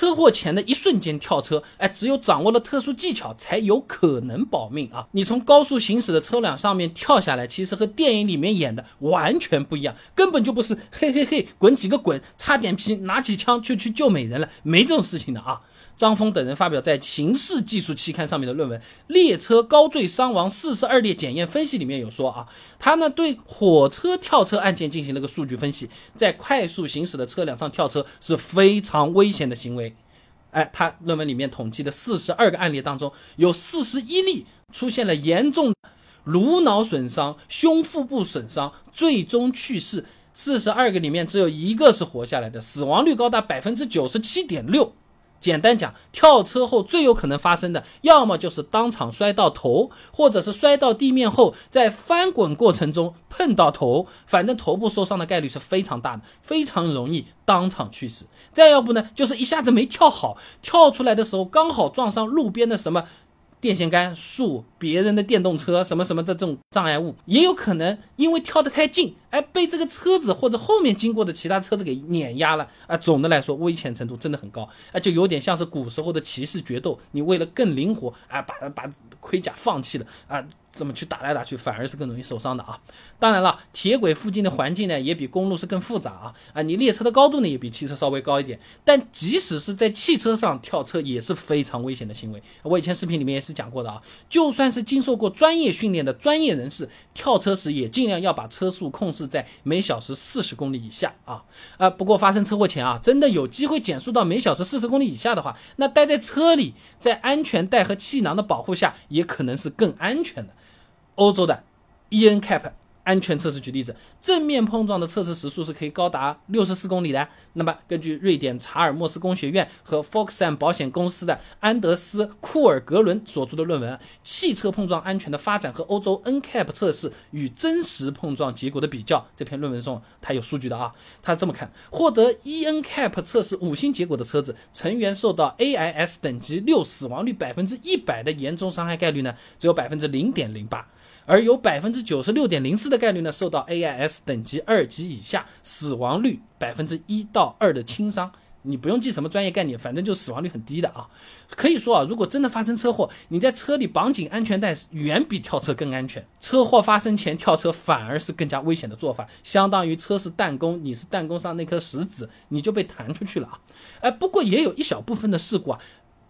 车祸前的一瞬间跳车，哎，只有掌握了特殊技巧才有可能保命啊！你从高速行驶的车辆上面跳下来，其实和电影里面演的完全不一样，根本就不是嘿嘿嘿滚几个滚，擦点皮，拿起枪就去救美人了，没这种事情的啊！张峰等人发表在《情事技术》期刊上面的论文《列车高坠伤亡四十二列检验分析》里面有说啊，他呢对火车跳车案件进行了个数据分析，在快速行驶的车辆上跳车是非常危险的行为。哎，他论文里面统计的四十二个案例当中，有四十一例出现了严重颅脑损伤、胸腹部损伤，最终去世。四十二个里面只有一个是活下来的，死亡率高达百分之九十七点六。简单讲，跳车后最有可能发生的，要么就是当场摔到头，或者是摔到地面后，在翻滚过程中碰到头，反正头部受伤的概率是非常大的，非常容易当场去世。再要不呢，就是一下子没跳好，跳出来的时候刚好撞上路边的什么。电线杆、树、别人的电动车什么什么的这种障碍物，也有可能因为跳得太近，哎，被这个车子或者后面经过的其他车子给碾压了啊。总的来说，危险程度真的很高啊，就有点像是古时候的骑士决斗，你为了更灵活啊，把把盔甲放弃了啊。这么去打来打去，反而是更容易受伤的啊！当然了，铁轨附近的环境呢，也比公路是更复杂啊啊！你列车的高度呢，也比汽车稍微高一点。但即使是在汽车上跳车，也是非常危险的行为。我以前视频里面也是讲过的啊，就算是经受过专业训练的专业人士，跳车时也尽量要把车速控制在每小时四十公里以下啊啊！不过发生车祸前啊，真的有机会减速到每小时四十公里以下的话，那待在车里，在安全带和气囊的保护下，也可能是更安全的。欧洲的 ENCAP。安全测试举例子，正面碰撞的测试时速是可以高达六十四公里的。那么，根据瑞典查尔默斯工学院和 Foxam 保险公司的安德斯库尔格伦所著的论文《汽车碰撞安全的发展和欧洲 ENCAP 测试与真实碰撞结果的比较》这篇论文中，他有数据的啊。他这么看，获得 ENCAP 测试五星结果的车子，成员受到 AIS 等级六死亡率百分之一百的严重伤害概率呢，只有百分之零点零八。而有百分之九十六点零四的概率呢，受到 AIS 等级二级以下，死亡率百分之一到二的轻伤。你不用记什么专业概念，反正就死亡率很低的啊。可以说啊，如果真的发生车祸，你在车里绑紧安全带，远比跳车更安全。车祸发生前跳车反而是更加危险的做法，相当于车是弹弓，你是弹弓上那颗石子，你就被弹出去了啊。哎，不过也有一小部分的事故啊，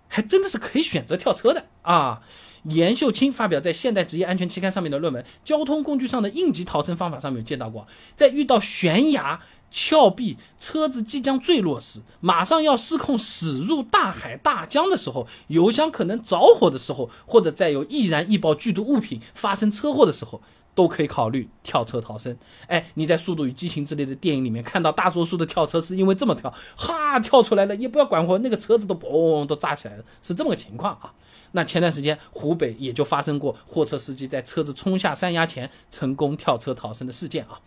还真的是可以选择跳车的啊。严秀清发表在《现代职业安全期刊》上面的论文《交通工具上的应急逃生方法》上面有见到过，在遇到悬崖、峭壁、车子即将坠落时，马上要失控驶入大海、大江的时候，油箱可能着火的时候，或者在有易燃易爆剧毒物品发生车祸的时候，都可以考虑跳车逃生。哎，你在《速度与激情》之类的电影里面看到大多数的跳车是因为这么跳，哈跳出来了，也不要管活，那个车子都嘣都炸起来了，是这么个情况啊。那前段时间湖北也就发生过货车司机在车子冲下山崖前成功跳车逃生的事件啊。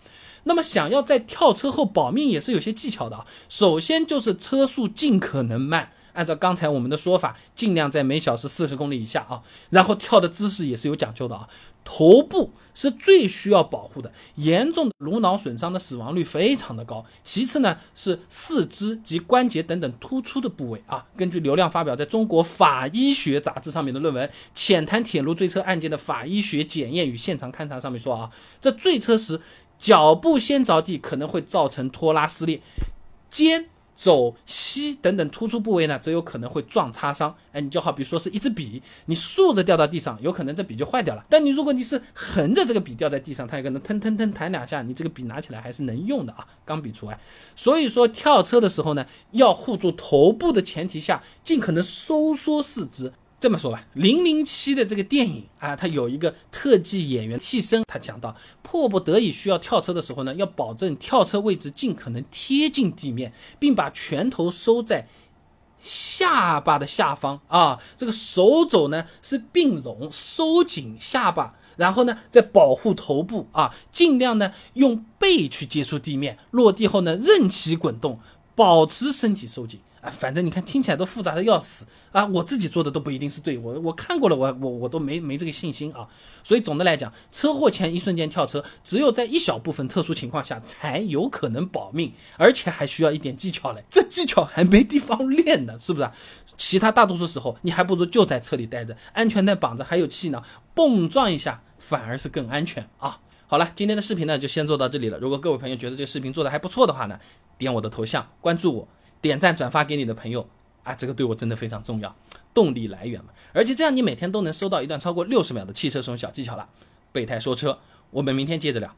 那么想要在跳车后保命也是有些技巧的啊。首先就是车速尽可能慢。按照刚才我们的说法，尽量在每小时四十公里以下啊。然后跳的姿势也是有讲究的啊。头部是最需要保护的，严重的颅脑损伤的死亡率非常的高。其次呢是四肢及关节等等突出的部位啊。根据流量发表在中国法医学杂志上面的论文《浅谈铁路坠车案件的法医学检验与现场勘查》上面说啊，这坠车时脚部先着地可能会造成拖拉撕裂，肩。肘、膝等等突出部位呢，则有可能会撞擦伤。哎，你就好比说是一支笔，你竖着掉到地上，有可能这笔就坏掉了。但你如果你是横着这个笔掉在地上，它有可能腾腾腾弹两下，你这个笔拿起来还是能用的啊，钢笔除外。所以说跳车的时候呢，要护住头部的前提下，尽可能收缩四肢。这么说吧，《零零七》的这个电影啊，它有一个特技演员替身，他讲到，迫不得已需要跳车的时候呢，要保证跳车位置尽可能贴近地面，并把拳头收在下巴的下方啊，这个手肘呢是并拢收紧下巴，然后呢再保护头部啊，尽量呢用背去接触地面，落地后呢任其滚动，保持身体收紧。啊，反正你看听起来都复杂的要死啊，我自己做的都不一定是对，我我看过了，我我我都没没这个信心啊。所以总的来讲，车祸前一瞬间跳车，只有在一小部分特殊情况下才有可能保命，而且还需要一点技巧嘞，这技巧还没地方练呢，是不是？其他大多数时候，你还不如就在车里待着，安全带绑着，还有气囊，蹦撞一下反而是更安全啊。好了，今天的视频呢就先做到这里了。如果各位朋友觉得这个视频做的还不错的话呢，点我的头像关注我，点赞转发给你的朋友啊，这个对我真的非常重要，动力来源嘛。而且这样你每天都能收到一段超过六十秒的汽车使用小技巧了。备胎说车，我们明天接着聊。